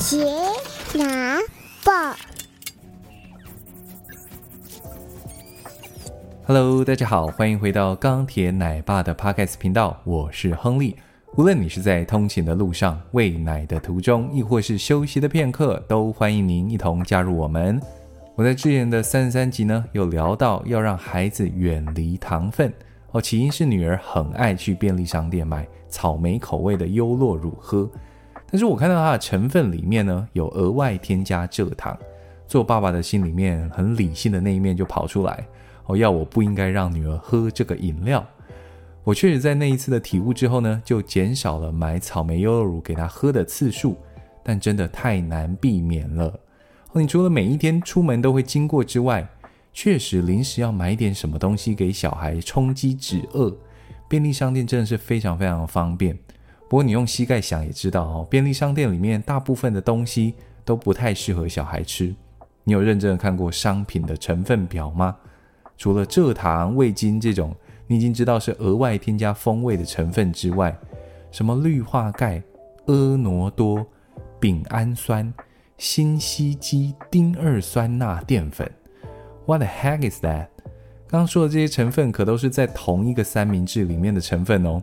铁奶爸，Hello，大家好，欢迎回到钢铁奶爸的 Podcast 频道，我是亨利。无论你是在通勤的路上、喂奶的途中，亦或是休息的片刻，都欢迎您一同加入我们。我在之前的三十三集呢，有聊到要让孩子远离糖分哦，起因是女儿很爱去便利商店买草莓口味的优酪乳喝。但是我看到它的成分里面呢，有额外添加蔗糖，做爸爸的心里面很理性的那一面就跑出来，哦，要我不应该让女儿喝这个饮料。我确实在那一次的体悟之后呢，就减少了买草莓优酪乳给她喝的次数，但真的太难避免了。哦，你除了每一天出门都会经过之外，确实临时要买点什么东西给小孩充饥止饿，便利商店真的是非常非常的方便。不过你用膝盖想也知道哦，便利商店里面大部分的东西都不太适合小孩吃。你有认真的看过商品的成分表吗？除了蔗糖、味精这种你已经知道是额外添加风味的成分之外，什么氯化钙、婀娜多、丙氨酸、辛烯基丁二酸钠淀粉，What the heck is that？刚刚说的这些成分可都是在同一个三明治里面的成分哦。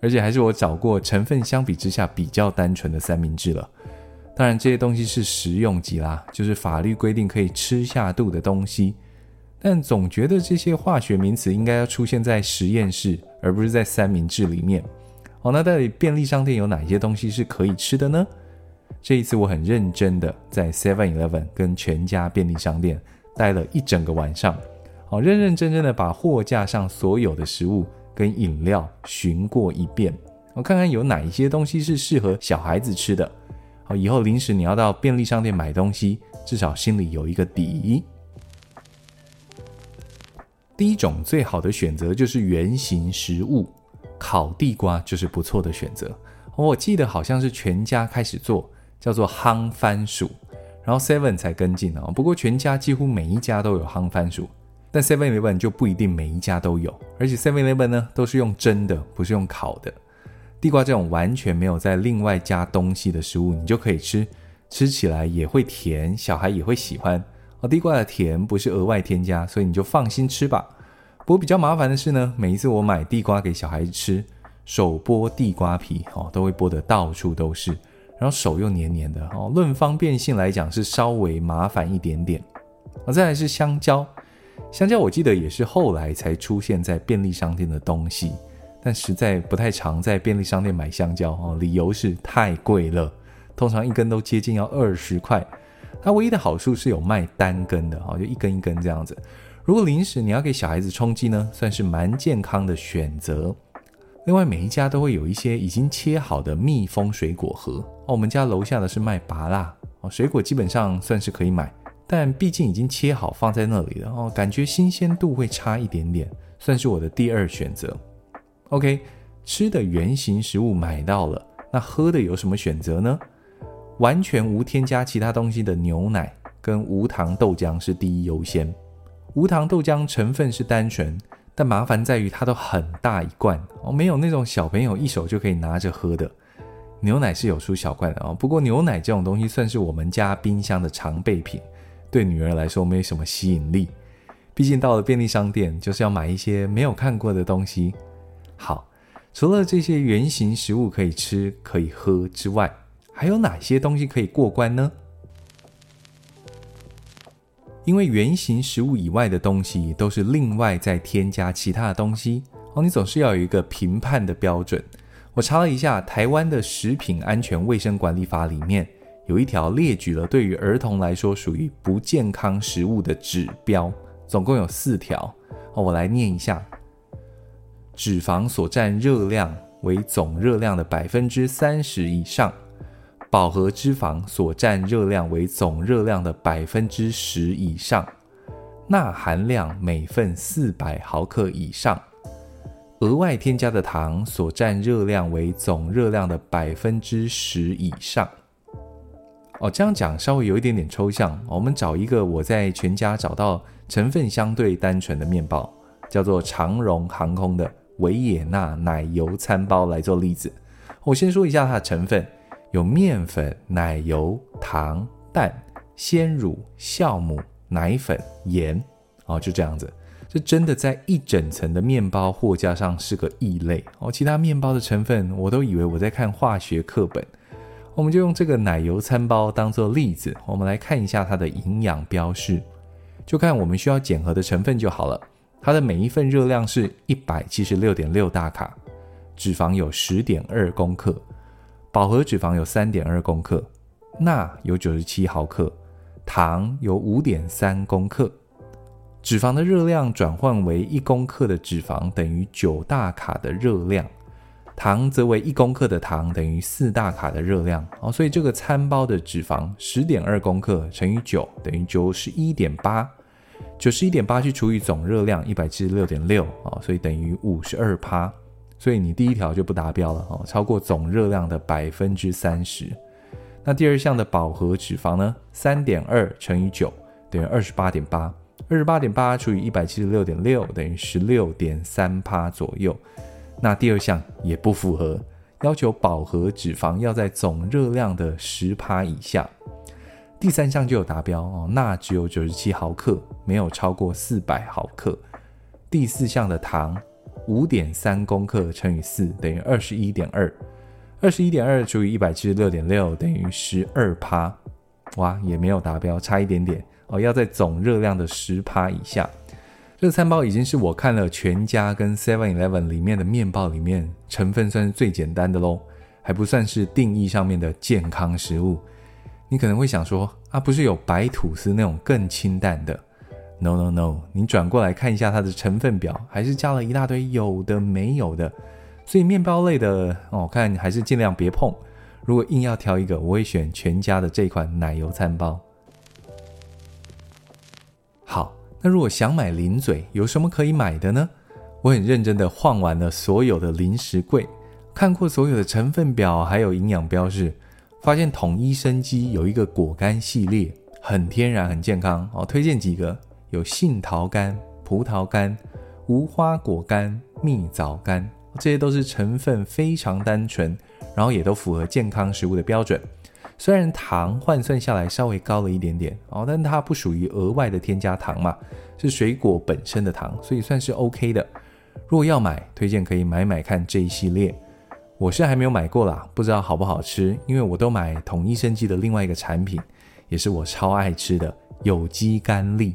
而且还是我找过成分相比之下比较单纯的三明治了。当然这些东西是食用级啦，就是法律规定可以吃下肚的东西。但总觉得这些化学名词应该要出现在实验室，而不是在三明治里面。哦，那到底便利商店有哪些东西是可以吃的呢？这一次我很认真的在 Seven Eleven 跟全家便利商店待了一整个晚上，哦，认认真真的把货架上所有的食物。跟饮料寻过一遍，我看看有哪一些东西是适合小孩子吃的。好，以后临时你要到便利商店买东西，至少心里有一个底。第一种最好的选择就是圆形食物，烤地瓜就是不错的选择。我记得好像是全家开始做，叫做夯番薯，然后 Seven 才跟进啊。不过全家几乎每一家都有夯番薯。但 Seven Eleven 就不一定每一家都有，而且 Seven Eleven 呢都是用蒸的，不是用烤的。地瓜这种完全没有在另外加东西的食物，你就可以吃，吃起来也会甜，小孩也会喜欢。哦，地瓜的甜不是额外添加，所以你就放心吃吧。不过比较麻烦的是呢，每一次我买地瓜给小孩吃，手剥地瓜皮哦，都会剥得到处都是，然后手又黏黏的哦。论方便性来讲是稍微麻烦一点点。哦，再来是香蕉。香蕉我记得也是后来才出现在便利商店的东西，但实在不太常在便利商店买香蕉哦，理由是太贵了，通常一根都接近要二十块。它唯一的好处是有卖单根的哦，就一根一根这样子。如果临时你要给小孩子充饥呢，算是蛮健康的选择。另外每一家都会有一些已经切好的密封水果盒哦，我们家楼下的是卖芭乐哦，水果基本上算是可以买。但毕竟已经切好放在那里了哦，感觉新鲜度会差一点点，算是我的第二选择。OK，吃的原型食物买到了，那喝的有什么选择呢？完全无添加其他东西的牛奶跟无糖豆浆是第一优先。无糖豆浆成分是单纯，但麻烦在于它都很大一罐哦，没有那种小朋友一手就可以拿着喝的。牛奶是有出小罐的哦，不过牛奶这种东西算是我们家冰箱的常备品。对女儿来说没什么吸引力，毕竟到了便利商店就是要买一些没有看过的东西。好，除了这些原型食物可以吃可以喝之外，还有哪些东西可以过关呢？因为原型食物以外的东西都是另外再添加其他的东西哦，你总是要有一个评判的标准。我查了一下，台湾的食品安全卫生管理法里面。有一条列举了对于儿童来说属于不健康食物的指标，总共有四条。我来念一下：脂肪所占热量为总热量的百分之三十以上，饱和脂肪所占热量为总热量的百分之十以上，钠含量每份四百毫克以上，额外添加的糖所占热量为总热量的百分之十以上。哦，这样讲稍微有一点点抽象。我们找一个我在全家找到成分相对单纯的面包，叫做长荣航空的维也纳奶油餐包来做例子。我先说一下它的成分：有面粉、奶油、糖、蛋、鲜乳、酵母、奶粉、盐，哦，就这样子。这真的在一整层的面包货架上是个异类哦。其他面包的成分，我都以为我在看化学课本。我们就用这个奶油餐包当做例子，我们来看一下它的营养标示，就看我们需要检核的成分就好了。它的每一份热量是一百七十六点六大卡，脂肪有十点二公克，饱和脂肪有三点二公克，钠有九十七毫克，糖有五点三公克。脂肪的热量转换为一公克的脂肪等于九大卡的热量，糖则为一公克的糖等于四大卡的热量哦，所以这个餐包的脂肪十点二公克乘以九等于九十一点八，九十一点八去除以总热量一百七十六点六哦，所以等于五十二趴，所以你第一条就不达标了哦，超过总热量的百分之三十。那第二项的饱和脂肪呢？三点二乘以九等于二十八点八。二十八点八除以一百七十六点六等于十六点三趴左右。那第二项也不符合，要求饱和脂肪要在总热量的十趴以下。第三项就有达标哦，钠只有九十七毫克，没有超过四百毫克。第四项的糖五点三公克乘以四等于二十一点二，二十一点二除以一百七十六点六等于十二趴。哇，也没有达标，差一点点。哦，要在总热量的十趴以下。这个餐包已经是我看了全家跟 Seven Eleven 里面的面包里面成分算是最简单的喽，还不算是定义上面的健康食物。你可能会想说啊，不是有白吐司那种更清淡的？No No No，你转过来看一下它的成分表，还是加了一大堆有的没有的。所以面包类的哦，看还是尽量别碰。如果硬要挑一个，我会选全家的这款奶油餐包。那如果想买零嘴，有什么可以买的呢？我很认真的晃完了所有的零食柜，看过所有的成分表，还有营养标示，发现统一生机有一个果干系列，很天然，很健康哦。推荐几个，有杏桃干、葡萄干、无花果干、蜜枣干，这些都是成分非常单纯，然后也都符合健康食物的标准。虽然糖换算下来稍微高了一点点哦，但它不属于额外的添加糖嘛，是水果本身的糖，所以算是 OK 的。如果要买，推荐可以买买看这一系列。我是还没有买过啦，不知道好不好吃，因为我都买统一生机的另外一个产品，也是我超爱吃的有机甘栗。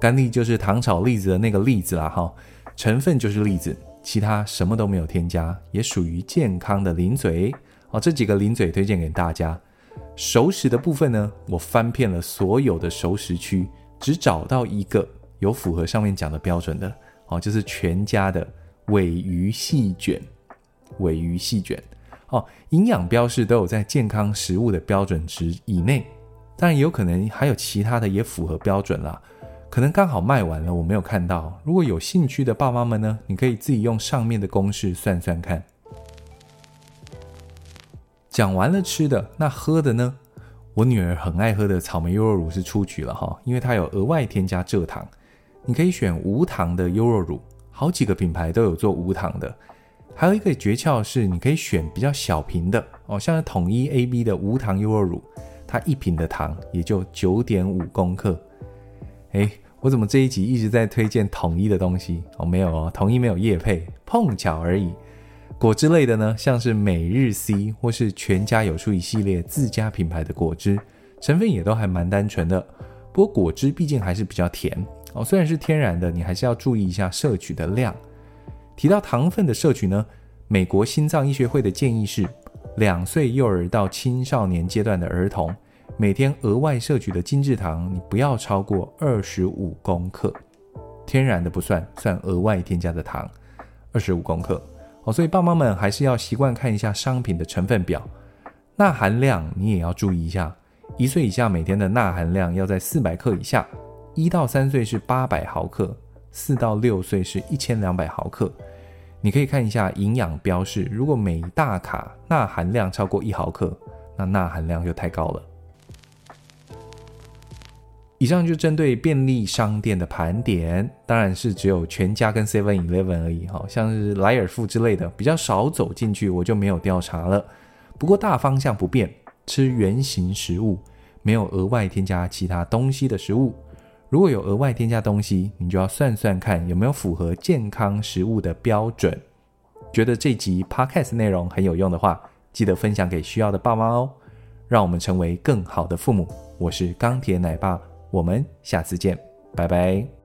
甘栗就是糖炒栗子的那个栗子啦哈，成分就是栗子，其他什么都没有添加，也属于健康的零嘴哦。这几个零嘴推荐给大家。熟食的部分呢，我翻遍了所有的熟食区，只找到一个有符合上面讲的标准的，哦，就是全家的尾鱼细卷，尾鱼细卷，哦，营养标示都有在健康食物的标准值以内，当然也有可能还有其他的也符合标准啦，可能刚好卖完了，我没有看到。如果有兴趣的爸妈们呢，你可以自己用上面的公式算算看。讲完了吃的，那喝的呢？我女儿很爱喝的草莓优酪乳是出局了哈，因为它有额外添加蔗糖。你可以选无糖的优酪乳，好几个品牌都有做无糖的。还有一个诀窍是，你可以选比较小瓶的哦，像是统一 AB 的无糖优酪乳，它一瓶的糖也就九点五公克。诶，我怎么这一集一直在推荐统一的东西哦？没有哦，统一没有业配，碰巧而已。果汁类的呢，像是每日 C 或是全家有出一系列自家品牌的果汁，成分也都还蛮单纯的。不过果汁毕竟还是比较甜哦，虽然是天然的，你还是要注意一下摄取的量。提到糖分的摄取呢，美国心脏医学会的建议是，两岁幼儿到青少年阶段的儿童，每天额外摄取的精制糖，你不要超过二十五公克，天然的不算，算额外添加的糖，二十五公克。所以爸妈们还是要习惯看一下商品的成分表，钠含量你也要注意一下。一岁以下每天的钠含量要在四百克以下，一到三岁是八百毫克，四到六岁是一千两百毫克。你可以看一下营养标示，如果每大卡钠含量超过一毫克，那钠含量就太高了。以上就针对便利商店的盘点，当然是只有全家跟 Seven Eleven 而已，哈像是莱尔富之类的比较少走进去，我就没有调查了。不过大方向不变，吃原型食物，没有额外添加其他东西的食物。如果有额外添加东西，你就要算算看有没有符合健康食物的标准。觉得这集 Podcast 内容很有用的话，记得分享给需要的爸妈哦。让我们成为更好的父母。我是钢铁奶爸，我们下次见，拜拜。